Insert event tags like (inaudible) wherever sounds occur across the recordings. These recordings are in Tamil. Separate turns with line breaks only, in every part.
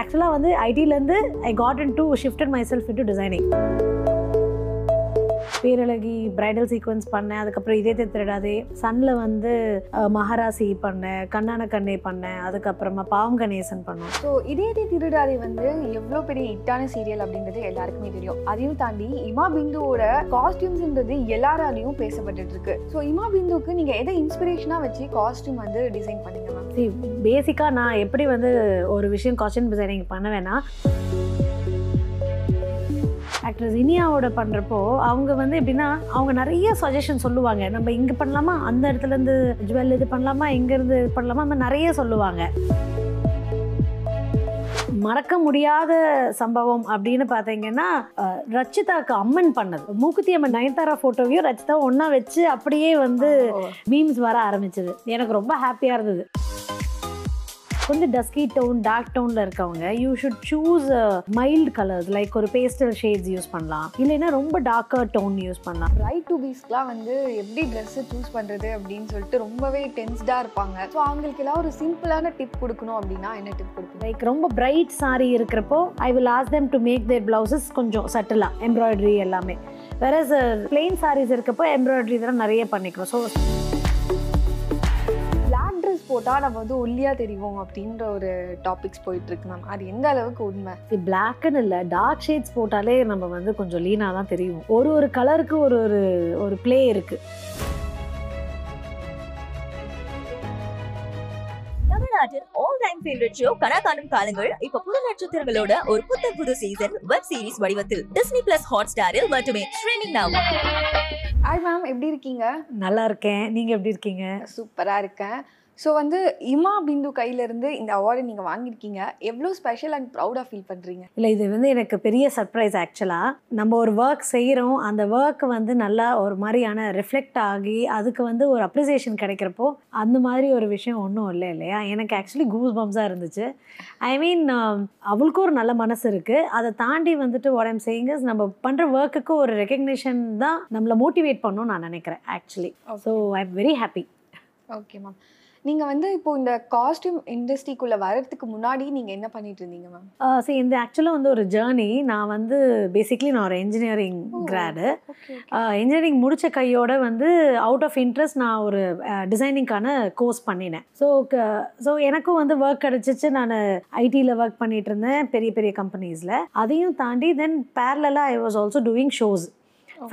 ஆக்சுவலாக வந்து ஐடியிலேருந்து I got into shifted myself into designing Perazhagi bridal sequence பண்ணேன் அதுக்கப்புறம் இதே திருடாதே சன்னில் வந்து மகாராசி பண்ணேன் கண்ணான கண்ணே பண்ணேன் அதுக்கப்புறமா பாவம் கணேசன் பண்ணோம்.
ஸோ இதயத்தை திருடாதே வந்து எவ்வளோ பெரிய ஹிட்டான சீரியல் அப்படின்றது எல்லாருக்குமே தெரியும். அதையும் தாண்டி இமா பிந்துவோட காஸ்டியூம்ஸ்ன்றது எல்லாராலையும் பேசப்பட்டுட்டு இருக்கு ஸோ இமா பிந்துவுக்கு நீங்க எதை இன்ஸ்பிரேஷனா வச்சு காஸ்டியூம் வந்து டிசைன் பண்ணீங்க மேம்
சி பேசிக்காக நான் எப்படி வந்து ஒரு விஷயம் காஸ்டியூம் டிசைனிங் பண்ணுவேன்னா ஆக்ட்ரஸ் இனியாவோட பண்ணுறப்போ அவங்க வந்து எப்படின்னா அவங்க நிறைய சஜஷன் சொல்லுவாங்க. நம்ம இங்கே பண்ணலாமா? அந்த இடத்துலேருந்து ஜுவல் இது பண்ணலாமா? இங்கேருந்து இது பண்ணலாமா? அந்த நிறைய சொல்லுவாங்க. மறக்க முடியாத சம்பவம் அப்படின்னு பார்த்தீங்கன்னா ரச்சிதாக்கு அம்மன் பண்ணது. மூக்குத்தி அம்மன் நயன்தாரா ஃபோட்டோவையும் ரச்சிதா ஒன்றா வச்சு அப்படியே வந்து மீம்ஸ் வர ஆரம்பிச்சது. எனக்கு ரொம்ப ஹாப்பியாக இருந்தது. கொஞ்சம் டஸ்கி டோன் டார்க் டோனில் இருக்கவங்க you should choose mild colours like ஒரு பேஸ்டல் ஷேட்ஸ் யூஸ் பண்ணலாம். இல்லைன்னா ரொம்ப டார்க்கர் டோன் யூஸ் பண்ணலாம்.
ரைட் டு பீஸ்க்குலாம் வந்து எப்படி ட்ரெஸ்ஸை சூஸ் பண்ணுறது அப்படின்னு சொல்லிட்டு ரொம்பவே டென்ஸ்டாக இருப்பாங்க. ஸோ அவங்களுக்கு எல்லாம் ஒரு சிம்பிளான டிப் கொடுக்கணும் அப்படின்னா என்ன டிப் கொடுப்பீங்க?
லைக் ரொம்ப பிரைட் சாரி இருக்கிறப்போ I will ask them to make their blouses கொஞ்சம் சட்டிலாக எம்ப்ராய்டரி எல்லாமே. வேற பிளெயின் சாரீஸ் இருக்கப்போ எம்ப்ராய்டரி இதெல்லாம் நிறைய பண்ணிக்கிறோம் ஸோ
போட்டால் நம்ம வந்து ஒல்லியாக தெரியும் அப்படின்ற ஒரு டாபிக்ஸ் போயிட்டு இருக்கு மேம் அது எந்த அளவுக்கு உண்மை?
பிளாக்குன்னு இல்லை டார்க் ஷேட்ஸ் போட்டாலே நம்ம வந்து கொஞ்சம் லீனாக தான் தெரியும் ஒரு ஒரு கலருக்கு ஒரு ஒரு ஒரு ப்ளே இருக்குது
தமிழ்நாட்டின் all time favourite show Kana Kaanum Kaalangal இப்ப புது நட்சத்திரங்களோட ஒரு புத்த புது சீசன் வெப் சீரிஸ் வடிவத்தில். டிஸ்னி பிளஸ் ஹாட் ஸ்டாரில் மட்டுமே ஸ்ட்ரீமிங் now.
ஹாய் மேம் எப்படி இருக்கீங்க?
நல்லா இருக்கேன். நீங்கள் எப்படி இருக்கீங்க?
சூப்பராக இருக்கேன். ஸோ வந்து இமா பிந்து கையிலேருந்து இந்த அவார்டை நீங்கள் வாங்கியிருக்கீங்க. எவ்வளோ ஸ்பெஷல் அண்ட் ப்ரௌடாக ஃபீல் பண்ணுறீங்க
இல்லை இது வந்து எனக்கு பெரிய சர்ப்ரைஸ் ஆக்சுவலாக நம்ம ஒரு ஒர்க் செய்கிறோம் அந்த ஒர்க் வந்து நல்லா ஒரு மாதிரியான ரிஃப்ளெக்ட் ஆகி அதுக்கு வந்து ஒரு அப்ரிசியேஷன் கிடைக்கிறப்போ அந்த மாதிரி ஒரு விஷயம் ஒன்றும் இல்லை இல்லையா? எனக்கு ஆக்சுவலி கூஸ் பம்ஸாக இருந்துச்சு. ஐ மீன் அவளுக்கும் ஒரு நல்ல மனசு இருக்குது அதை தாண்டி வந்துட்டு வாட் ஐம் சேயிங் இஸ் நம்ம பண்ணுற ஒர்க்குக்கு ஒரு ரெக்கக்னிஷன் தான் நம்மளை மோட்டிவேட் பண்ணும் நான் நினைக்கிறேன் actually so I am very happy
okay ma'am நீங்கள் வந்து இப்போ இந்த காஸ்டியூம் இண்டஸ்ட்ரிக்குள்ளே வர்றதுக்கு முன்னாடி நீங்கள் என்ன பண்ணிட்டு இருந்தீங்க மேம்
சரி இந்த ஆக்சுவலாக வந்து ஒரு ஜேர்னி நான் வந்து பேசிக்லி நான் ஒரு இன்ஜினியரிங். கிராடு இன்ஜினியரிங் முடித்த கையோட வந்து அவுட் ஆஃப் இன்ட்ரெஸ்ட் நான் ஒரு டிசைனிங்க்கான கோர்ஸ் பண்ணினேன். ஸோ ஸோ எனக்கும் வந்து ஒர்க் கிடச்சிச்சு. நான் ஐடியில் ஒர்க் பண்ணிட்டு இருந்தேன் பெரிய பெரிய கம்பெனிஸில் அதையும் தாண்டி தென் பேரலாக I was also doing shows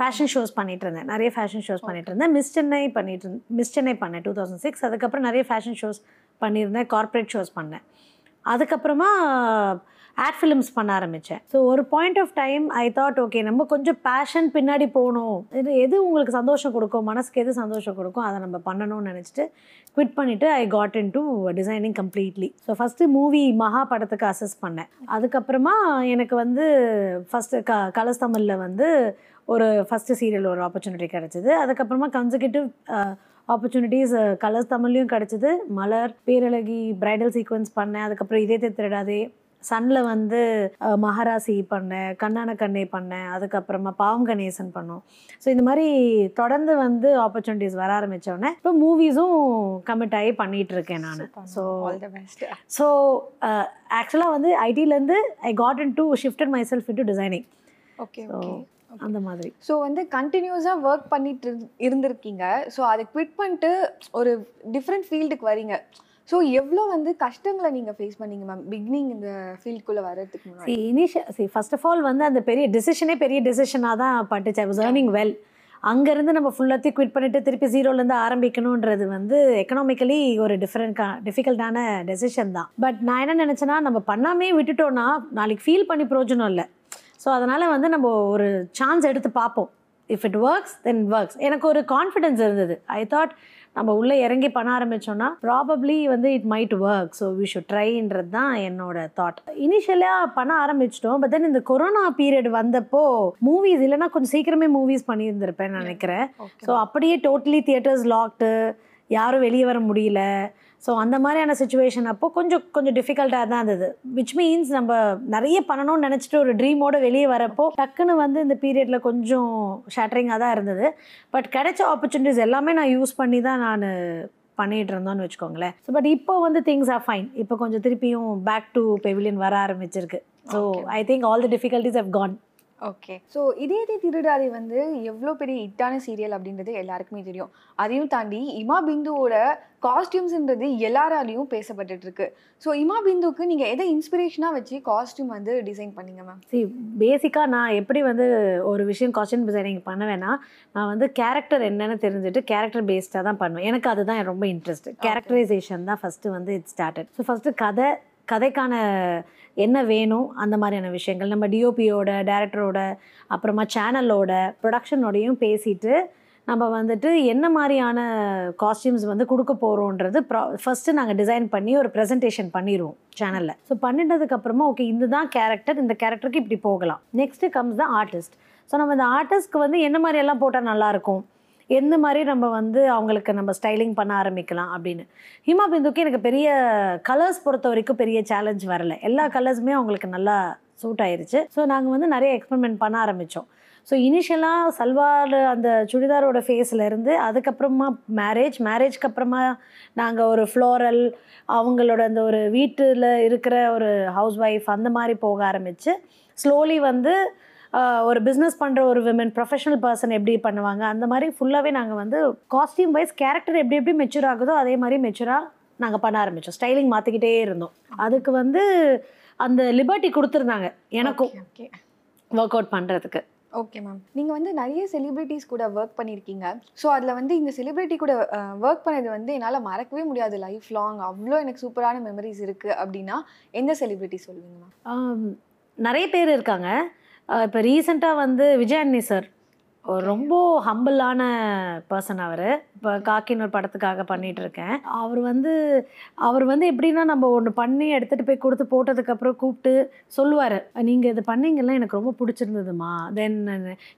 fashion shows பண்ணிட்டு இருந்தேன் நிறைய ஃபேஷன் ஷோஸ் பண்ணிட்டு இருந்தேன் மிஸ் சென்னை பண்ணிட்டு இருந்தேன் மிஸ் சென்னை பண்ணேன் டூ தௌசண்ட் சிக்ஸ் அதுக்கப்புறம் நிறைய ஃபேஷன் ஷோஸ் பண்ணியிருந்தேன். கார்ப்பரேட் ஷோஸ் பண்ணேன். அதுக்கப்புறமா ஆட் ஃபிலிம்ஸ் பண்ண ஆரம்பித்தேன் ஸோ ஒரு point of time I thought okay நம்ம கொஞ்சம் பேஷன் பின்னாடி போகணும். இது எது உங்களுக்கு சந்தோஷம் கொடுக்கும்? மனசுக்கு எது சந்தோஷம் கொடுக்கும்? அதை நம்ம பண்ணணும்னு நினச்சிட்டு குவிட் பண்ணிவிட்டு I got into designing completely so first movie Maha படத்துக்கு அசஸ் பண்ணேன். அதுக்கப்புறமா எனக்கு வந்து ஃபஸ்ட்டு க கலர்ஸ் தமிழில் வந்து ஒரு ஃபஸ்ட்டு சீரியல் ஒரு ஆப்பர்ச்சுனிட்டி கிடச்சிது. அதுக்கப்புறமா கன்சர்கேட்டிவ் ஆப்பர்ச்சுனிட்டிஸ் கலர்ஸ் தமிழ்லையும் கிடச்சிது. மலர் பேரழகி பிரைடல் சீக்வன்ஸ் பண்ணேன். அதுக்கப்புறம் இதே திருடாதே சன்னில் வந்து அஹ், மகாராசி பண்ணேன் கண்ணான கண்ணே பண்ணேன். அதுக்கப்புறமா பாவம் கணேசன் பண்ணோம். ஸோ இந்த மாதிரி தொடர்ந்து வந்து ஆப்பர்ச்சுனிட்டிஸ் வர ஆரம்பித்தோடனே இப்போ மூவிஸும் கமிட் ஆகி பண்ணிகிட்டு இருக்கேன் நான் so
all the best
so ஆக்சுவலாக வந்து ஐடியிலேருந்து I got into shifted myself into designing
okay
so
okay
அந்த மாதிரி.
ஸோ வந்து கண்டினியூஸாக ஒர்க் பண்ணிட்டு இரு- இருந்திருக்கீங்க. ஸோ அதை குவிட் பண்ணிட்டு ஒரு டிஃப்ரெண்ட் ஃபீல்டுக்கு வரீங்க. ஸோ எவ்வளோ வந்து கஷ்டங்களை நீங்கள் ஃபேஸ் பண்ணீங்க மேம் பிகினிங் இந்த ஃபீல்டுக்குள்ளே வர்றதுக்கு முன்னாடி.
இனிஷியல் சி ஃபர்ஸ்ட் ஆஃப் ஆல் வந்து அந்த பெரிய டிசிஷனே பெரிய டிசிஷனாக தான் பட்டுச்சு. ஐ வாஸ் ஏர்னிங் வெல் அங்கேருந்து நம்ம ஃபுல்லாத்தையும் குவிட் பண்ணிட்டு திருப்பி ஜீரோலேருந்து ஆரம்பிக்கணுன்றது வந்து எக்கனாமிக்கலி ஒரு டிஃப்ரெண்ட் டிஃபிகல்ட்டான டெசிஷன் தான். பட் நான் என்ன நினச்சேன்னா நம்ம பண்ணாமே விட்டுட்டோன்னா நாளைக்கு ஃபீல் பண்ணி பிரயோஜனம் இல்லை. ஸோ அதனால் வந்து நம்ம ஒரு சான்ஸ் எடுத்து பார்ப்போம். If it works then works எனக்கு ஒரு கான்ஃபிடென்ஸ் இருந்தது. ஐ தாட் நம்ம உள்ளே இறங்கி பண்ண ஆரம்பிச்சோன்னா ப்ராபப்ளி வந்து it might work so we should ட்ரைன்றது தான் என்னோட தாட் இனிஷியலாக பண்ண ஆரம்பிச்சிட்டோம் பட் தென் இந்த கொரோனா பீரியட் வந்தப்போ மூவிஸ் இல்லைன்னா கொஞ்சம் சீக்கிரமே மூவிஸ் பண்ணியிருந்திருப்பேன் நினைக்கிறேன். ஸோ அப்படியே டோட்டலி தியேட்டர்ஸ் லாக்டு யாரும் வெளியே வர முடியல. ஸோ அந்த மாதிரியான சுச்சுவேஷன் அப்போ கொஞ்சம் கொஞ்சம் டிஃபிகல்ட்டாக தான் இருந்தது. விச் மீன்ஸ் நம்ம நிறைய பண்ணணும்னு நினச்சிட்டு ஒரு ட்ரீமோட வெளியே வரப்போ டக்குன்னு வந்து இந்த பீரியடில் கொஞ்சம் ஷேட்டரிங்காக தான் இருந்தது. பட் கிடைச்ச ஆப்பர்ச்சுனிட்டிஸ் எல்லாமே நான் யூஸ் பண்ணி தான் நான் பண்ணிட்டு இருந்தோம்னு வச்சுக்கோங்களேன். ஸோ பட் இப்போ வந்து திங்ஸ் ஆர் ஃபைன் இப்போ கொஞ்சம் திருப்பியும் பேக் டு பெவிலியன் வர ஆரம்பிச்சிருக்கு. So. I think all the difficulties have gone
okay. So Idhayathai Thirudathe வந்து எவ்வளோ பெரிய ஹிட்டான சீரியல் அப்படின்றது எல்லாருக்குமே தெரியும். அதையும் தாண்டி இமா பிந்துவோட காஸ்டியூம்ஸ்ன்றது எல்லாராலையும் பேசப்பட்டுட்டு இருக்கு ஸோ இமா பிந்துக்கு நீங்கள் எதை இன்ஸ்பிரேஷனாக வச்சு காஸ்டியூம் வந்து டிசைன் பண்ணீங்க மேம்
சி பேசிக்காக நான் எப்படி வந்து ஒரு விஷயம் காஸ்டியூம் டிசைனிங் பண்ணுவேன்னா நான் வந்து கேரக்டர் என்னன்னு தெரிஞ்சுட்டு கேரக்டர் பேஸ்டாக தான் பண்ணுவேன். எனக்கு அதுதான் ரொம்ப இன்ட்ரெஸ்ட் கேரக்டரைசேஷன் தான் ஃபஸ்ட்டு வந்து இட் ஸ்டார்டட் ஸோ ஃபஸ்ட்டு கதை கதைக்கான என்ன வேணும் அந்த மாதிரியான விஷயங்கள். நம்ம டிஓபியோட டேரக்டரோட அப்புறமா சேனலோட ப்ரொடக்ஷனோடையும் பேசிட்டு நம்ம வந்துட்டு என்ன மாதிரியான காஸ்டியூம்ஸ் வந்து கொடுக்க போகிறோன்றது ப்ரா ஃபஸ்ட்டு நாங்கள் டிசைன் பண்ணி ஒரு ப்ரெசன்டேஷன் பண்ணிடுவோம் சேனலில் ஸோ பண்ணிட்டதுக்கப்புறமா ஓகே இதுதான் கேரக்டர் இந்த கேரக்டருக்கு இப்படி போகலாம். Next comes the artist so நம்ம இந்த ஆர்டிஸ்ட்க்கு வந்து என்ன மாதிரியெல்லாம் போட்டால் நல்லாயிருக்கும் எந்த மாதிரி நம்ம வந்து அவங்களுக்கு நம்ம ஸ்டைலிங் பண்ண ஆரம்பிக்கலாம் அப்படின்னு. ஹிமா பிந்துக்கு எனக்கு பெரிய கலர்ஸ் பொறுத்த வரைக்கும் பெரிய சேலஞ்ச் வரல. எல்லா கலர்ஸுமே அவங்களுக்கு நல்லா சூட் ஆயிருச்சு. ஸோ நாங்கள் வந்து நிறைய எக்ஸ்பெரிமெண்ட் பண்ண ஆரம்பித்தோம் ஸோ இனிஷியலாக சல்வார் அந்த சுடிதாரோட ஃபேஸில் இருந்து அதுக்கப்புறமா மேரேஜ் மேரேஜ்க்கு அப்புறமா நாங்கள் ஒரு ஃப்ளோரல் அவங்களோட அந்த ஒரு வீட்டில் இருக்கிற ஒரு ஹவுஸ் ஒய்ஃப் அந்த மாதிரி போக ஆரம்பித்து ஸ்லோலி வந்து ஒரு பிஸ்னஸ் பண்ணுற ஒரு விமன் ப்ரொஃபஷனல் பர்சன் எப்படி பண்ணுவாங்க? அந்த மாதிரி ஃபுல்லாகவே நாங்கள் வந்து காஸ்டியூம் வைஸ் கேரக்டர் எப்படி எப்படி மெச்சூர் ஆகுதோ அதே மாதிரி மெச்சூராக நாங்கள் பண்ண ஆரம்பித்தோம் ஸ்டைலிங் மாற்றிக்கிட்டே இருந்தோம். அதுக்கு வந்து அந்த லிபர்ட்டி கொடுத்துருந்தாங்க எனக்கும்
ஓகே
ஒர்க் அவுட் பண்ணுறதுக்கு
ஓகே மேம் நீங்கள் வந்து நிறைய செலிபிரிட்டிஸ் கூட ஒர்க் பண்ணியிருக்கீங்க ஸோ அதில் வந்து இந்த செலிபிரிட்டி கூட ஒர்க் பண்ணது வந்து என்னால் மறக்கவே முடியாது. லைஃப் லாங் அவ்வளோ எனக்கு சூப்பரான மெமரிஸ் இருக்குது அப்படின்னா எந்த செலிபிரிட்டி சொல்லுவீங்க மேம்
நிறைய பேர் இருக்காங்க. இப்போ ரீசெண்டாக வந்து விஜயாண்டி சார். ரொம்ப ஹம்பிளான பர்சன் அவர். இப்போ காக்கின்னு ஒரு படத்துக்காக பண்ணிட்டு இருக்கேன் அவர் வந்து அவர் வந்து எப்படின்னா நம்ம ஒன்று பண்ணி எடுத்துகிட்டு போய் கொடுத்து போட்டதுக்கப்புறம் கூப்பிட்டு சொல்லுவார். நீங்கள் இது பண்ணீங்கல்ல எனக்கு ரொம்ப பிடிச்சிருந்ததுமா. Then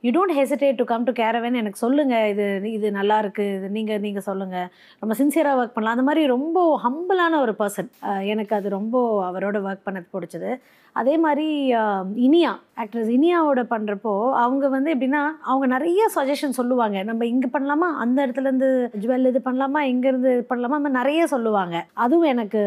you don't hesitate to come to caravan எனக்கு சொல்லுங்கள் இது இது நல்லாயிருக்கு இது நீங்கள் நீங்கள் சொல்லுங்கள் ரொம்ப சின்சியராக ஒர்க் பண்ணலாம். அந்த மாதிரி ரொம்ப ஹம்பிளான ஒரு பர்சன் எனக்கு அது ரொம்ப அவரோட ஒர்க் பண்ணது பிடிச்சது. அதே மாதிரி இனியா ஆக்ட்ரஸ் இனியாவோட பண்ணுறப்போ அவங்க வந்து எப்படின்னா அவங்க நிறைய சஜஷன் சொல்லுவாங்க. நம்ம இங்கே பண்ணலாமா? அந்த இடத்துலேருந்து ஜுவல் இது பண்ணலாமா? இங்கேருந்து இது பண்ணலாமா? அந்த நிறைய சொல்லுவாங்க. அதுவும் எனக்கு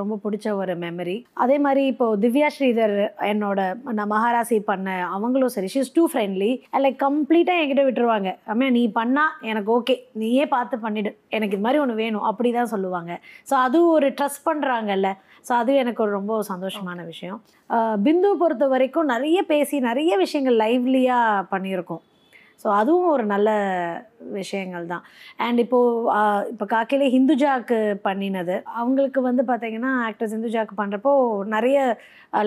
ரொம்ப பிடிச்ச ஒரு மெமரி அதே மாதிரி இப்போது திவ்யா ஸ்ரீதர் என்னோட நான் மகாராசி பண்ண அவங்களும் சரி ஷீஸ் டூ ஃப்ரெண்ட்லி லைக் கம்ப்ளீட்டாக என்கிட்ட விட்டுருவாங்க. அம்மா நீ பண்ணால் எனக்கு ஓகே நீயே பார்த்து பண்ணிடு. எனக்கு இது மாதிரி ஒன்று வேணும். அப்படி தான் சொல்லுவாங்க. ஸோ அதுவும் ஒரு ட்ரஸ்ட் பண்ணுறாங்கல்ல ஸோ அது எனக்கு ஒரு ரொம்ப சந்தோஷமான விஷயம். விஷயம் பிந்து பொறுத்த வரைக்கும் நிறைய பேசி நிறைய விஷயங்கள் லைவ்லியாக பண்ணியிருக்கோம். ஸோ அதுவும் ஒரு நல்ல விஷயங்கள் தான். அண்ட் இப்போது இப்போ காக்கையிலே ஹிந்துஜாக்கு பண்ணினது. அவங்களுக்கு வந்து பார்த்தீங்கன்னா ஆக்டர்ஸ் ஹிந்துஜாக்கு பண்ணுறப்போ நிறைய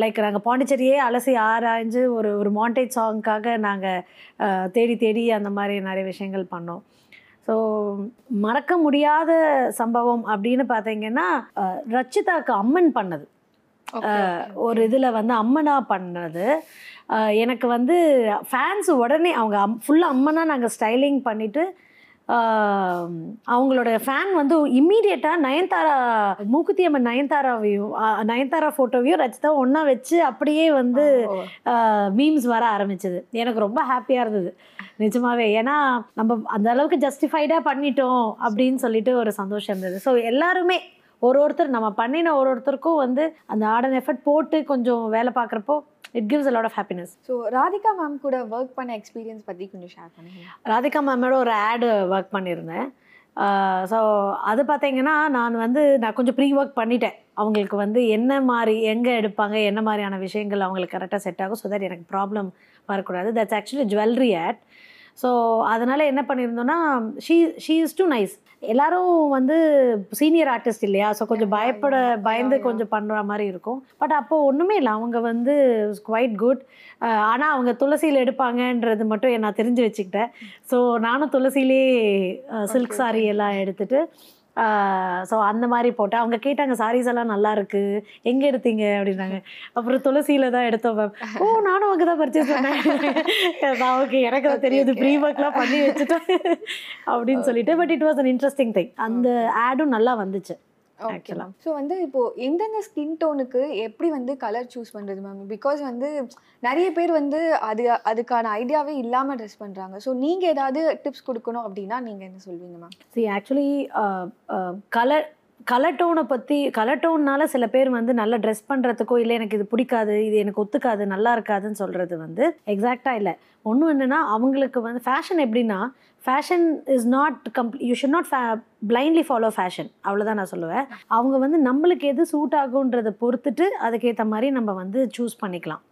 லைக் நாங்கள் பாண்டிச்சேரியே அலசி ஆராய்ஞ்சு ஒரு ஒரு மாண்டேஜ் சாங்க்காக நாங்கள் தேடி தேடி அந்த மாதிரி நிறைய விஷயங்கள் பண்ணோம். ஸோ மறக்க முடியாத சம்பவம் அப்படின்னு பார்த்தீங்கன்னா ரச்சிதாக்கு அம்மன் பண்ணது. ஒரு இதில் வந்து அம்மனா பண்ணது. எனக்கு வந்து ஃபேன்ஸ் உடனே அவங்க அம் ஃபுல்லாக அம்மனாக நாங்கள் ஸ்டைலிங் பண்ணிவிட்டு அவங்களோட ஃபேன் வந்து இம்மீடியட்டாக நயன்தாரா மூக்குத்தி அம்மன் நயன்தாராவையும் நயன்தாரா ஃபோட்டோவையும் ரச்சிதா ஒன்றா வச்சு அப்படியே வந்து மீம்ஸ் வர ஆரம்பிச்சது. எனக்கு ரொம்ப ஹாப்பியாக இருந்தது. நிஜமாவே. ஏன்னா நம்ம அந்த அளவுக்கு ஜஸ்டிஃபைடாக பண்ணிட்டோம் அப்படின்னு சொல்லிட்டு ஒரு சந்தோஷம் இருந்தது. ஸோ எல்லாருமே ஒரு ஒருத்தர் நம்ம பண்ணின ஒரு ஒருத்தருக்கும் வந்து அந்த ஆர்டன் எஃபர்ட் போட்டு கொஞ்சம் வேலை பார்க்குறப்போ it gives lot of happiness
so Radhika ma'am கூட ஒர்க் பண்ண எக்ஸ்பீரியன்ஸ் பற்றி கொஞ்சம் ஷேர் பண்ணுங்க.
ராதிகா மேமோட ஒரு ஆடு ஒர்க் பண்ணியிருந்தேன். ஸோ அது பார்த்தீங்கன்னா நான் வந்து நான் கொஞ்சம் ப்ரீ ஒர்க் பண்ணிட்டேன். அவங்களுக்கு வந்து என்ன மாதிரி எங்கே எடுப்பாங்க என்ன மாதிரியான விஷயங்கள் அவங்களுக்கு கரெக்டாக செட் ஆகும் ஸோ தட் எனக்கு ப்ராப்ளம் வரக்கூடாது. That's actually jewellery ad so அதனால் என்ன பண்ணியிருந்தோன்னா she she is too nice எல்லாரும் வந்து சீனியர் ஆர்டிஸ்ட் இல்லையா ஸோ கொஞ்சம் பயப்பட. பயந்து. கொஞ்சம் பண்ணுற மாதிரி இருக்கும் பட் அப்போ ஒன்றுமே இல்லை அவங்க வந்து குவைட் குட் ஆனால் அவங்க துளசியில் எடுப்பாங்கன்றது மட்டும் நான் தெரிஞ்சு வச்சுக்கிட்டேன் ஸோ நானும் துளசியிலே சில்க் சாரி. எல்லாம் எடுத்துட்டு ஸோ அந்த மாதிரி போட்டேன். அவங்க கேட்டாங்க சாரீஸ் எல்லாம் நல்லா இருக்கு. எங்கே எடுத்தீங்க? அப்படின்னாங்க. அப்புறம் துளசியில தான் எடுத்தோம் மேம் (laughs) ஓ நானும் அங்கே தான் பர்ச்சேஸ் பண்ணேன். (laughs) ஓகே எனக்கு
Okay,
தெரியுது. ப்ரீ ஒர்க்லாம் பண்ணி வச்சுட்டேன். (laughs) அப்படின்னு சொல்லிட்டு but it was an interesting thing அந்த ஆடும் நல்லா வந்துச்சு.
மேம் ஸோ வந்து இப்போ எந்தெந்த ஸ்கின் டோனுக்கு எப்படி வந்து கலர் சூஸ் பண்றது மேம் பிகாஸ் வந்து நிறைய பேர் வந்து அது அதுக்கான ஐடியாவே இல்லாம ட்ரெஸ் பண்றாங்க. ஸோ நீங்க ஏதாவது டிப்ஸ் கொடுக்கணும் அப்படின்னா நீங்க என்ன சொல்வீங்க ma'am
see actually colour colour டோனை பற்றி கலர் டோன்னால சில பேர் வந்து நல்லா ட்ரெஸ் பண்ணுறதுக்கோ இல்லை எனக்கு இது பிடிக்காது இது எனக்கு ஒத்துக்காது நல்லா இருக்காதுன்னு சொல்கிறது வந்து எக்ஸாக்டாக இல்லை. ஒன்றும் என்னென்னா அவங்களுக்கு வந்து ஃபேஷன் எப்படின்னா fashion is not complete you should not blindly follow fashion அவ்வளோதான் நான் சொல்லுவேன். அவங்க வந்து நம்மளுக்கு எது சூட் ஆகுன்றதை பொறுத்துட்டு அதுக்கேற்ற மாதிரி நம்ம வந்து சூஸ் பண்ணிக்கலாம்.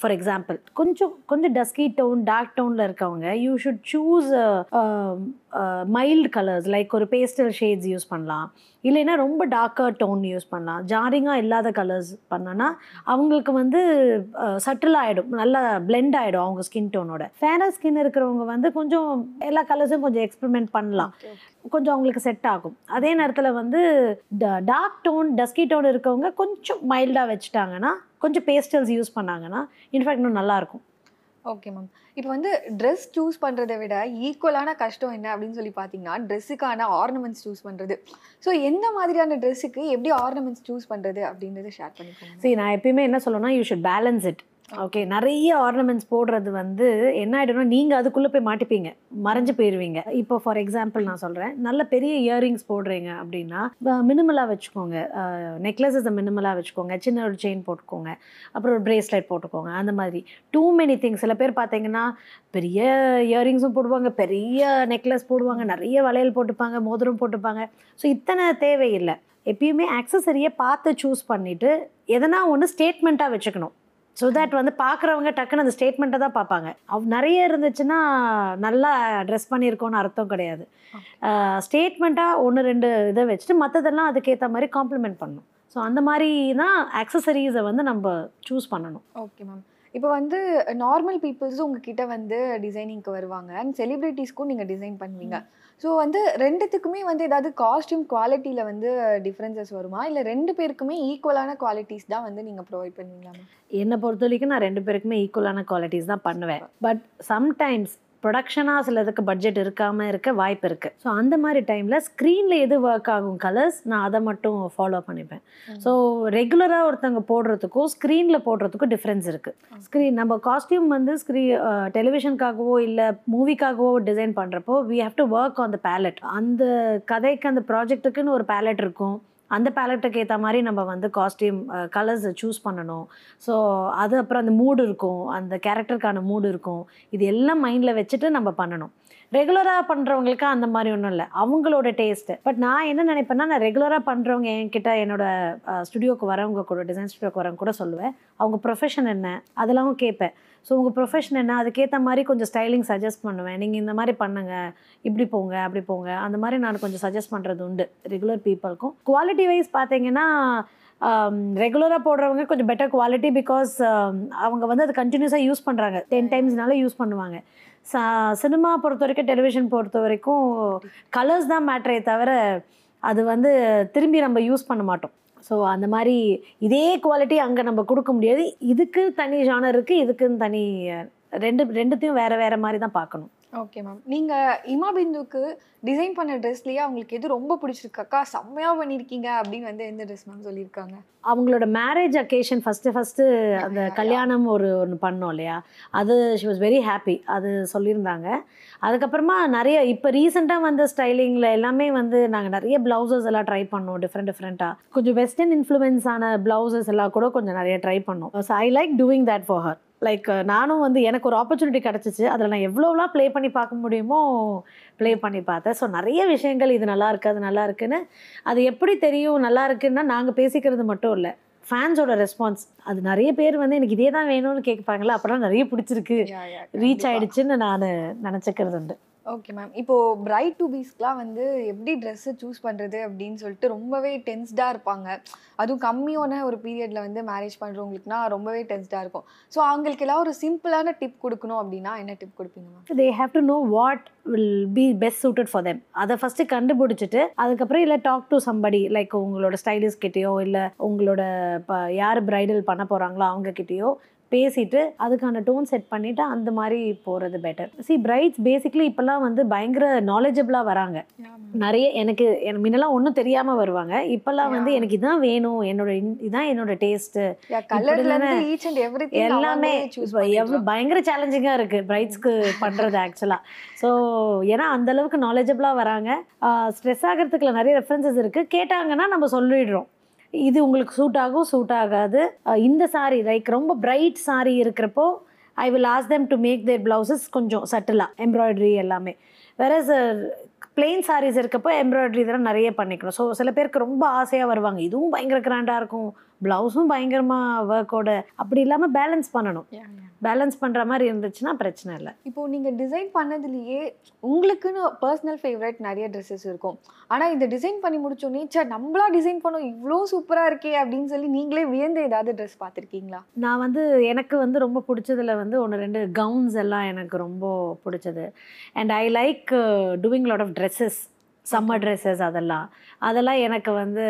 ஃபார் எக்ஸாம்பிள் கொஞ்சம் கொஞ்சம் டஸ்கி டவுன் டார்க் டவுனில் இருக்கவங்க you should choose mild colours like ஒரு பேஸ்டல் ஷேட்ஸ் யூஸ் பண்ணலாம். இல்லைன்னா ரொம்ப டார்க்கர் டோன் யூஸ் பண்ணலாம். ஜாரிங்காக இல்லாத கலர்ஸ் பண்ணோன்னா அவங்களுக்கு வந்து சட்டில் ஆகிடும் நல்லா பிளெண்ட் ஆகிடும் அவங்க ஸ்கின் டோனோட ஃபேரர் ஸ்கின் இருக்கிறவங்க வந்து கொஞ்சம் எல்லா கலர்ஸும் கொஞ்சம் எக்ஸ்பெரிமெண்ட் பண்ணலாம். கொஞ்சம் அவங்களுக்கு செட் ஆகும். அதே நேரத்தில் வந்து டார்க் டோன் டஸ்கி டோன் இருக்கவங்க கொஞ்சம் மைல்டாக வச்சுட்டாங்கன்னா கொஞ்சம் பேஸ்டல்ஸ் யூஸ் பண்ணாங்கன்னா இன்ஃபேக்ட் இன்னும் நல்லாயிருக்கும்
ஓகே மேம் இப்போ வந்து ட்ரெஸ் சூஸ் பண்ணுறதை விட ஈக்குவலான கஷ்டம் என்ன அப்படின்னு சொல்லி பார்த்தீங்கன்னா ட்ரெஸ்ஸுக்கான ஆர்னமெண்ட்ஸ் சூஸ் பண்ணுறது ஸோ எந்த மாதிரியான ட்ரெஸ்ஸுக்கு எப்படி ஆர்னமெண்ட்ஸ் சூஸ் பண்ணுறது அப்படின்றத ஷேர் பண்ணிக்கோங்க.
சரி நான் எப்பயுமே என்ன சொல்லணும்னா you should balance it okay நிறைய ஆர்னமெண்ட்ஸ் போடுறது வந்து என்ன ஆகிடும்னா நீங்கள் அதுக்குள்ளே போய் மாட்டிப்பீங்க. மறைஞ்சு போயிடுவீங்க இப்போ ஃபார் எக்ஸாம்பிள் நான் சொல்கிறேன் நல்ல பெரிய இயரிங்ஸ் போடுறீங்க அப்படின்னா மினிமலாக வச்சுக்கோங்க. நெக்லஸஸ் மினிமலாக வச்சுக்கோங்க. சின்ன ஒரு செயின் போட்டுக்கோங்க. அப்புறம் ஒரு ப்ரேஸ்லெட் போட்டுக்கோங்க. அந்த மாதிரி. டூ மெனி திங்ஸ் சில பேர் பார்த்தீங்கன்னா பெரிய இயரிங்ஸும் போடுவாங்க பெரிய நெக்லஸ் போடுவாங்க நிறைய வளையல் போட்டுப்பாங்க மோதிரம் போட்டுப்பாங்க. ஸோ இத்தனை தேவையில்லை. எப்பயுமே ஆக்சசரியை பார்த்து சூஸ் பண்ணிவிட்டு எதனா ஒன்று ஸ்டேட்மெண்ட்டாக வச்சுக்கணும். ஸோ தட் வந்து பார்க்குறவங்க டக்குன்னு அந்த ஸ்டேட்மெண்ட்டை தான் பார்ப்பாங்க. அவ் நிறைய இருந்துச்சுன்னா நல்லா ட்ரெஸ் பண்ணியிருக்கோன்னு அர்த்தம் கிடையாது. ஸ்டேட்மெண்ட்டாக ஒன்று ரெண்டு இதை வச்சுட்டு மற்றதெல்லாம் அதுக்கேற்ற மாதிரி காம்ப்ளிமெண்ட் பண்ணணும். ஸோ அந்த மாதிரி தான் ஆக்சசரிஸை வந்து நம்ம சூஸ் பண்ணணும்.
ஓகே மேம் இப்போ வந்து நார்மல் பீப்புள்ஸும் உங்ககிட்ட வந்து டிசைனிங்க்கு வருவாங்க. அண்ட் செலிப்ரிட்டிஸ்க்கும் நீங்கள் டிசைன் பண்ணுவீங்க. ஸோ வந்து ரெண்டுத்துக்குமே வந்து ஏதாவது காஸ்டியூம் குவாலிட்டியில் வந்து டிஃப்ரென்சஸ் வருமா? இல்லை ரெண்டு பேருக்குமே ஈக்குவலான குவாலிட்டிஸ் தான் வந்து நீங்கள் ப்ரொவைட் பண்ணுவீங்களா
என்னை பொறுத்த வரைக்கும் நான் ரெண்டு பேருக்குமே ஈக்குவலான குவாலிட்டிஸ் தான் பண்ணுவேன். பட் சம்டைம்ஸ் ப்ரொடக்ஷனாக சிலதுக்கு பட்ஜெட் இருக்காமல் இருக்க வாய்ப்பு இருக்குது ஸோ அந்த மாதிரி டைமில் ஸ்க்ரீனில் எது ஒர்க் ஆகும் கலர்ஸ் நான் அதை மட்டும் ஃபாலோ பண்ணிப்பேன். ஸோ ரெகுலராக ஒருத்தவங்க போடுறதுக்கும் ஸ்க்ரீனில் போடுறதுக்கும் டிஃப்ரென்ஸ் இருக்குது ஸ்க்ரீன் நம்ம காஸ்டியூம் வந்து ஸ்க்ரீ டெலிவிஷனுக்காகவோ இல்லை மூவிக்காகவோ டிசைன் பண்ணுறப்போ we have to work on the palette அந்த கதைக்கு அந்த ப்ராஜெக்ட்டுக்குன்னு ஒரு பேலட் இருக்கும். அந்த பேலட்டுக்கு ஏற்ற மாதிரி நம்ம வந்து காஸ்டியூம் கலர்ஸ் சூஸ் பண்ணணும். ஸோ அது அப்புறம் அந்த மூடு இருக்கும். அந்த கேரக்டருக்கான மூடு இருக்கும். இது எல்லாம் மைண்டில் வச்சுட்டு நம்ம பண்ணணும். ரெகுலராக பண்ணுறவங்களுக்கு அந்த மாதிரி ஒன்றும் இல்லை. அவங்களோட டேஸ்ட்டு பட் நான் என்ன நினைப்பேன்னா நான் ரெகுலராக பண்ணுறவங்க என்கிட்ட என்னோட ஸ்டுடியோக்கு வரவங்க கூட டிசைன் ஸ்டுடியோக்கு வரவங்க கூட சொல்லுவேன். அவங்க ப்ரொஃபஷன் என்ன? அதெல்லாம் கேட்பேன். ஸோ உங்கள் ப்ரொஃபஷன் என்ன? அதுக்கேற்ற மாதிரி கொஞ்சம் ஸ்டைலிங் சஜஸ்ட் பண்ணுவேன். நீங்கள் இந்த மாதிரி பண்ணுங்க. இப்படி போங்க அப்படி போங்க. அந்த மாதிரி நான் கொஞ்சம் சஜஸ்ட் பண்ணுறது உண்டு. ரெகுலர் பீப்புளுக்கும் குவாலிட்டி வைஸ் பார்த்தீங்கன்னா ரெகுலராக போடுறவங்க கொஞ்சம் பெட்டர் குவாலிட்டி பிகாஸ் அவங்க வந்து அது கண்டினியூஸாக யூஸ் பண்ணுறாங்க டென் டைம்ஸ்னால யூஸ் பண்ணுவாங்க. ச சினிமா பொறுத்த வரைக்கும் டெலிவிஷன் பொறுத்த வரைக்கும் கலர்ஸ் தான் மேட்ரே தவிர அது வந்து திரும்பி நம்ம யூஸ் பண்ண மாட்டோம். ஸோ அந்த மாதிரி இதே குவாலிட்டி அங்கே நம்ம கொடுக்க முடியாது. இதுக்கு தனி ஜானர் இருக்குது இதுக்குன்னு தனி ரெண்டு ரெண்டுத்தையும் வேறு வேறு மாதிரி தான் பார்க்கணும்.
ஓகே மேம் நீங்கள் இமா பிந்துக்கு டிசைன் பண்ண ட்ரெஸ்லேயே அவங்களுக்கு எது ரொம்ப பிடிச்சிருக்கு? அக்கா செம்மையாக பண்ணியிருக்கீங்க அப்படின்னு வந்து எந்த ட்ரெஸ் மேம் சொல்லியிருக்காங்க?
அவங்களோட மேரேஜ் அக்கேஷன் ஃபஸ்ட்டு ஃபஸ்ட்டு அந்த. (laughs) கல்யாணம் ஒரு ஒன்று பண்ணோம் இல்லையா? அது ஷி வாஸ் வெரி ஹாப்பி அது சொல்லியிருந்தாங்க. அதுக்கப்புறமா நிறைய இப்போ ரீசெண்டாக வந்த ஸ்டைலிங்கில் எல்லாமே வந்து நாங்கள் நிறைய ப்ளவுசஸ் எல்லாம் ட்ரை பண்ணோம் டிஃப்ரெண்ட் டிஃப்ரெண்ட்டாக கொஞ்சம் வெஸ்டர்ன் இன்ஃப்ளூயன்ஸ் ஆன ப்ளவுசஸ் எல்லாம் கூட கொஞ்சம் நிறைய ட்ரை பண்ணோம். So I like doing that for her like நானும் வந்து எனக்கு ஒரு ஆப்பர்ச்சுனிட்டி கிடச்சிச்சு. அதில் நான் எவ்வளோலாம் ப்ளே பண்ணி பார்க்க முடியுமோ ப்ளே பண்ணி பார்த்தேன். ஸோ நிறைய விஷயங்கள் இது நல்லா இருக்கு அது நல்லா இருக்குன்னு. அது எப்படி தெரியும் நல்லா இருக்குன்னா நாங்கள் பேசிக்கிறது மட்டும் இல்லை. ஃபேன்ஸோட ரெஸ்பான்ஸ் அது நிறைய பேர் வந்து எனக்கு இதே தான் வேணும்னு கேட்பாங்களா அப்போலாம் நிறைய பிடிச்சிருக்கு. ரீச் ஆயிடுச்சுன்னு நான் நினச்சிக்கிறது உண்டு.
ஓகே மேம் இப்போது பிரைட் டு பீஸ்க்குலாம் வந்து எப்படி ட்ரெஸ்ஸை சூஸ் பண்ணுறது அப்படின்னு சொல்லிட்டு ரொம்பவே டென்ஸ்டாக இருப்பாங்க. அதுவும் கம்மியான ஒரு பீரியடில் வந்து மேரேஜ் பண்ணுறவங்களுக்குனா ரொம்பவே டென்ஸ்டாக இருக்கும். ஸோ அவங்களுக்கு எல்லாம் ஒரு சிம்பிளான டிப் கொடுக்கணும் அப்படின்னா என்ன டிப் கொடுப்பீங்க ma'am
they have to know what will be best suited for them அதை ஃபஸ்ட்டு கண்டுபிடிச்சிட்டு அதுக்கப்புறம் இல்லை டாக் டு சம்படி லைக் உங்களோட ஸ்டைலிஸ்ட் கிட்டேயோ இல்லை உங்களோட இப்போ யார் பிரைடல் பண்ண போகிறாங்களோ அவங்க கிட்டேயோ பேசிட்டு அதுக்கான டோன் செட் பண்ணிவிட்டு அந்த மாதிரி போகிறது பெட்டர் சி பிரைட்ஸ் பேசிக்லி இப்போல்லாம் வந்து பயங்கர நாலேஜபிளாக வராங்க. நிறைய எனக்கு எனக்கு முன்னெல்லாம் ஒன்றும் தெரியாமல் வருவாங்க. இப்போல்லாம் வந்து. எனக்கு இதான் வேணும் என்னோட இதான் என்னோட டேஸ்ட்டு எல்லாமே எவ்வளோ பயங்கர சேலஞ்சிங்காக இருக்குது பிரைட்ஸ்க்கு பண்ணுறது ஆக்சுவலாக ஸோ ஏன்னா அந்த அளவுக்கு நாலேஜபிளாக வராங்க. ஸ்ட்ரெஸ் ஆகிறதுக்குள்ள நிறைய ரெஃபரன்சஸ் இருக்குது கேட்டாங்கன்னா நம்ம சொல்லிடுறோம். இது உங்களுக்கு சூட் ஆகும் சூட் ஆகாது. இந்த சாரி லைக் ரொம்ப பிரைட் சாரி இருக்கிறப்போ I will ask them to make their blouses கொஞ்சம் சட்டிலாக எம்ப்ராய்டரி எல்லாமே. வேற பிளெயின் சாரீஸ் இருக்கப்போ எம்ப்ராய்டரி இதெல்லாம் நிறைய பண்ணிக்கணும். ஸோ சில பேருக்கு ரொம்ப ஆசையாக வருவாங்க. இதுவும் பயங்கர கிராண்டாக இருக்கும். ப்ளவுஸும் பயங்கரமாக ஒர்க்கோட அப்படி இல்லாமல் பேலன்ஸ் பண்ணணும். பேலன்ஸ் பண்ணுற மாதிரி இருந்துச்சுன்னா பிரச்சனை இல்லை.
இப்போ நீங்க டிசைன் பண்ணதுலயே உங்களுக்குன்னு பர்சனல் ஃபேவரட் நிறைய ட்ரெஸ்ஸஸ் இருக்கும். ஆனா இந்த டிசைன் பண்ணி முடிச்சோடனே சே நம்மளா டிசைன் பண்ணோம் இவ்வளோ சூப்பரா இருக்கே அப்படின்னு சொல்லி நீங்களே வியந்து ஏதாவது ட்ரெஸ் பார்த்துருக்கீங்களா?
நான் வந்து எனக்கு வந்து ரொம்ப பிடிச்சதுல வந்து ஒன்று ரெண்டு கவுன்ஸ் எல்லாம் எனக்கு ரொம்ப பிடிச்சது. And I like doing lot of dresses summer dresses அதெல்லாம். அதெல்லாம் எனக்கு வந்து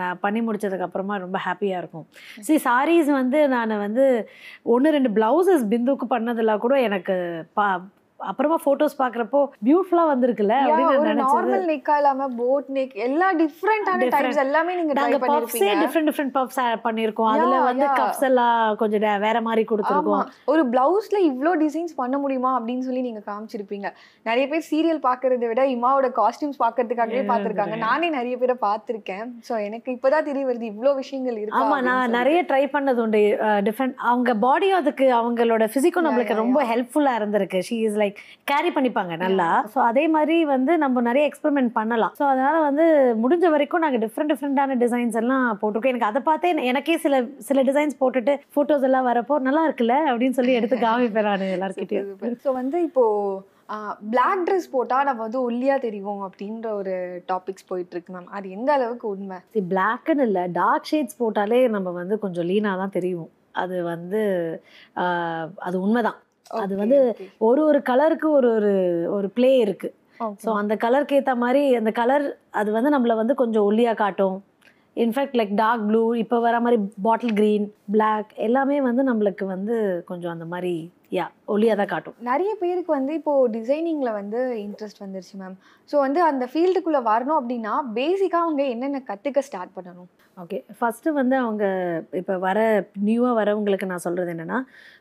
நான் பண்ணி முடித்ததுக்கப்புறமா ரொம்ப ஹாப்பியாக இருக்கும். சரி சாரீஸ் வந்து நான் வந்து ஒன்று ரெண்டு ப்ளவுசஸ் பிந்துக்கு பண்ணதெல்லாம் கூட எனக்கு பா அப்புறமா ஃபோட்டோஸ் பார்க்குறப்போ பியூட்டிஃபுல்லாக வந்திருக்குல்ல
ஒரு நார்மல் நெக்கா இல்லாம போட் நெக் எல்லா டிஃப்ரெண்டான. டைப்ஸ் எல்லாமே நீங்க ட்ரை பண்ணிருப்பீங்க.
டிஃப்ரெண்ட் டிஃப்ரெண்ட் பப்ஸ் பண்ணியிருக்கோம் அதில் வந்து. கப்ஸ் எல்லாம் கொஞ்சம் வேற மாதிரி கொடுத்துருக்கோம்.
ஒரு பிளவுஸ்ல இவ்ளோ டிசைன்ஸ் பண்ண முடியுமா அப்படின்னு சொல்லி நீங்க காமிச்சிருப்பீங்க. நிறைய பேர் சீரியல் பாக்குறதை விட இமாவோட காஸ்டியூம்ஸ் பாக்குறதுக்காகவே பார்த்திருக்காங்க. நானே நிறைய பேரை பார்த்திருக்கேன். சோ எனக்கு இப்பதான் தெரிய வருது இவ்ளோ விஷயங்கள் இருக்கு
ஆமா நான் நிறைய ட்ரை பண்ணது உண்டு. டிஃப்ரெண்ட் அவங்க பாடியும் அதுக்கு அவங்களோட ஃபிசிக்கும் நம்மளுக்கு ரொம்ப ஹெல்ப்ஃபுல்லா இருந்திருக்கு. ஷீ இஸ் லைக் கேரி பண்ணிப்பாங்க நல்லா. ஸோ அதே மாதிரி வந்து நம்ம நிறைய எக்ஸ்பெரிமெண்ட் பண்ணலாம். ஸோ அதனால வந்து முடிஞ்ச வரைக்கும் நாங்கள் டிஃப்ரெண்ட் டிஃப்ரெண்டான டிசைன்ஸ் எல்லாம் போட்டிருக்கோம். எனக்கு அதை பார்த்தே எனக்கே சில சில டிசைன்ஸ் போட்டுட்டு ஃபோட்டோஸ் எல்லாம் வரப்போ நல்லா இருக்குல்ல அப்படின்னு சொல்லி எடுத்து காமிப்பேன் நான் எல்லாருக்கிட்டையும்
ஸோ வந்து இப்போ பிளாக் ட்ரெஸ் போட்டா நம்ம வந்து ஒல்லியா தெரியும் அப்படின்ற ஒரு டாபிக்ஸ் போயிட்டு இருக்கு மேம் அது எந்த அளவுக்கு உண்மை?
சி பிளாக்குன்னு இல்லை டார்க் ஷேட்ஸ் போட்டாலே நம்ம வந்து கொஞ்சம் லீனாக தான் தெரியும் அது வந்து அது உண்மைதான். அது வந்து. ஒரு ஒரு கலருக்கு ஒரு ஒரு ஒரு ப்ளே இருக்கு. ஸோ அந்த கலருக்கு ஏற்ற மாதிரி அந்த கலர் அது வந்து நம்மளை வந்து கொஞ்சம் ஒல்லியாக காட்டும் இன்ஃபேக்ட் லைக் டார்க் ப்ளூ இப்போ வர மாதிரி பாட்டில் க்ரீன் Black எல்லாமே வந்து நம்மளுக்கு வந்து கொஞ்சம் அந்த மாதிரி யா ஒல்லியாக தான் காட்டும்.
நிறைய பேருக்கு வந்து இப்போ டிசைனிங்ல வந்து இன்ட்ரெஸ்ட் வந்துருச்சு மேம் ஸோ வந்து அந்த ஃபீல்டுக்குள்ள வரணும் அப்படின்னா பேசிக்கா அவங்க என்னென்ன கத்துக்க ஸ்டார்ட் பண்ணணும்?
ஓகே ஃபஸ்ட்டு வந்து அவங்க இப்போ வர நியூவாக வரவங்களுக்கு நான் சொல்கிறது என்னென்னா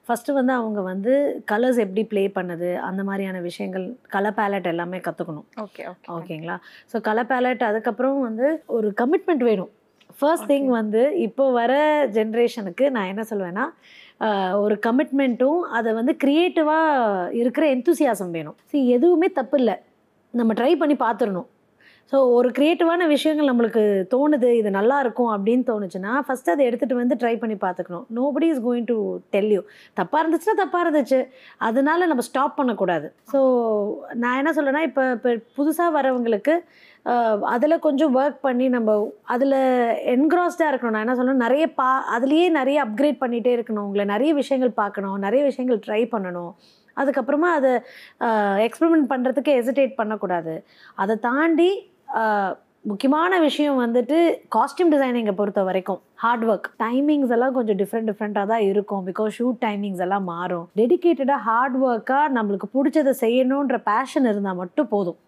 ஃபஸ்ட்டு வந்து அவங்க வந்து கலர்ஸ் எப்படி ப்ளே பண்ணுது அந்த மாதிரியான விஷயங்கள் கலர் பேலட் எல்லாமே கற்றுக்கணும்
ஓகே ஓகே
ஓகேங்களா ஸோ கலர் பேலட் அதுக்கப்புறம் வந்து ஒரு கமிட்மெண்ட் வேணும். ஃபர்ஸ்ட் திங் வந்து இப்போ வர ஜென்ரேஷனுக்கு நான் என்ன சொல்லுவேன்னா ஆஹ், ஒரு கமிட்மெண்ட்டும் அதை வந்து க்ரியேட்டிவாக இருக்கிற எந்தூசியாசம் வேணும். ஸோ எதுவுமே தப்பு இல்லை. நம்ம ட்ரை பண்ணி பார்த்துடணும் ஸோ ஒரு க்ரியேட்டிவான விஷயங்கள் நம்மளுக்கு தோணுது இது நல்லா இருக்கும் அப்படின்னு தோணுச்சுன்னா ஃபஸ்ட்டு அதை எடுத்துகிட்டு வந்து ட்ரை பண்ணி பார்த்துக்கணும் nobody is going to tell you தப்பாக இருந்துச்சுன்னா தப்பாக இருந்துச்சு. அதனால நம்ம ஸ்டாப் பண்ணக்கூடாது. ஸோ நான் என்ன சொல்லுன்னா இப்போ இப்போ புதுசாக வரவங்களுக்கு அதில் கொஞ்சம் ஒர்க் பண்ணி நம்ம அதில் என்க்ராஸ்டாக இருக்கணும். நான் என்ன சொல்லணும் நிறைய பா அதுலேயே நிறைய அப்கிரேட் பண்ணிகிட்டே இருக்கணும். உங்களை நிறைய விஷயங்கள் பார்க்கணும். நிறைய விஷயங்கள் ட்ரை பண்ணணும். அதுக்கப்புறமா அதை எக்ஸ்பெரிமெண்ட் பண்ணுறதுக்கு ஹெசிடேட் பண்ணக்கூடாது. அதை தாண்டி முக்கியமான விஷயம் வந்துட்டு காஸ்டியூம் டிசைனிங்கை பொறுத்த வரைக்கும். ஹார்ட் ஒர்க் டைமிங்ஸ் எல்லாம் கொஞ்சம் டிஃப்ரெண்ட் டிஃப்ரெண்ட்டாக தான் இருக்கும். பிகாஸ் ஷூட் டைமிங்ஸ் எல்லாம் மாறும். டெடிக்கேட்டடாக ஹார்ட் ஒர்க்காக நம்மளுக்கு பிடிச்சதை செய்யணுன்ற பேஷன் இருந்தால் மட்டும் போதும்.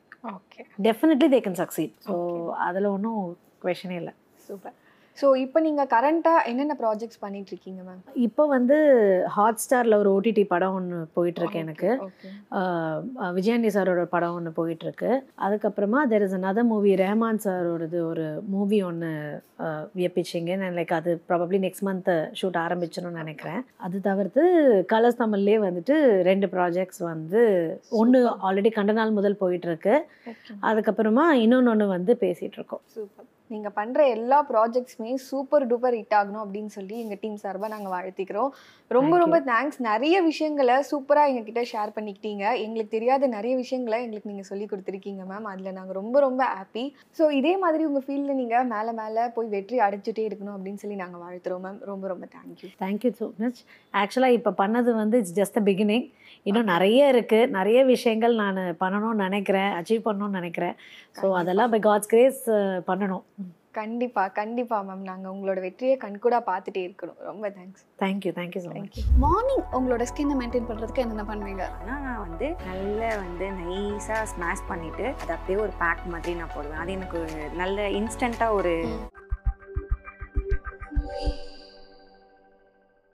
Definitely they can succeed so அதில் ஒன்றும் கொஷனே இல்லை.
சூப்பர் ஸோ இப்போ நீங்க கரண்டா என்னென்ன ப்ராஜெக்ட்ஸ் பண்ணிட்டு இருக்கீங்க மேம்
இப்போ வந்து ஹாட் ஸ்டாரில் ஒரு ஓடிடி படம் ஒன்று போயிட்டுருக்கு எனக்கு. விஜயாண்டி சாரோட படம் ஒன்று போயிட்டுருக்கு. அதுக்கப்புறமா there is another movie Rahman சாரோடது ஒரு மூவி ஒன்று வியப்பிச்சிங்க. நான் லைக் அது ப்ராபப்ளி நெக்ஸ்ட் மந்த் ஷூட் ஆரம்பிச்சிடும்னு நினைக்கிறேன். அது தவிர்த்து கலர்ஸ் தமிழ்லேயே வந்துட்டு ரெண்டு ப்ராஜெக்ட்ஸ் வந்து ஒன்று ஆல்ரெடி கண்ட நாள் முதல் போயிட்டுருக்கு. அதுக்கப்புறமா இன்னொன்று ஒன்று வந்து பேசிகிட்டு இருக்கோம்
சூப்பர் நீங்க பண்ற எல்லா ப்ராஜெக்ட்ஸுமே சூப்பர் டூப்பர் ஹிட் ஆகணும் அப்படின்னு சொல்லி எங்க டீம் சார்பா நாங்க வாழ்த்திக்கிறோம். ரொம்ப ரொம்ப தேங்க்ஸ் நிறைய விஷயங்களை சூப்பரா எங்ககிட்ட ஷேர் பண்ணிக்கிட்டீங்க. எங்களுக்கு தெரியாத நிறைய விஷயங்களை எங்களுக்கு நீங்க சொல்லி கொடுத்துருக்கீங்க மேம் அதுல நாங்க ரொம்ப ரொம்ப ஹாப்பி ஸோ இதே மாதிரி உங்க ஃபீல்ட்ல நீங்க மேல மேல போய் வெற்றி அடைச்சிட்டே இருக்கணும் அப்படின்னு சொல்லி நாங்க வாழ்த்துறோம் மேம் ரொம்ப ரொம்ப தேங்க்யூ
தேங்க்யூ ஸோ மச் ஆக்சுவலாக இப்போ பண்ணது வந்து இட்ஸ் ஜஸ்ட் த பிகினிங் இன்னும் நிறைய இருக்குது நிறைய விஷயங்கள் நான் பண்ணணும்னு நினைக்கிறேன் அச்சீவ் பண்ணணும்னு நினைக்கிறேன். ஸோ அதெல்லாம் பை காட்ஸ் கிரேஸ் பண்ணணும்.
கண்டிப்பாக கண்டிப்பாக மேம் நாங்கள் உங்களோட வெற்றியை கண்கூடாக பார்த்துட்டே இருக்கணும் ரொம்ப thanks
thank you thank you so much
morning உங்களோட ஸ்கின்னை மெயின்டைன் பண்ணுறதுக்கு என்னென்ன பண்ணுவீங்க?
நான் வந்து நல்லா வந்து நைஸாக ஸ்மாஷ் பண்ணிவிட்டு அது அப்படியே ஒரு பேக் மாதிரி நான் போடுவேன். அது எனக்கு நல்ல இன்ஸ்டண்ட்டாக ஒரு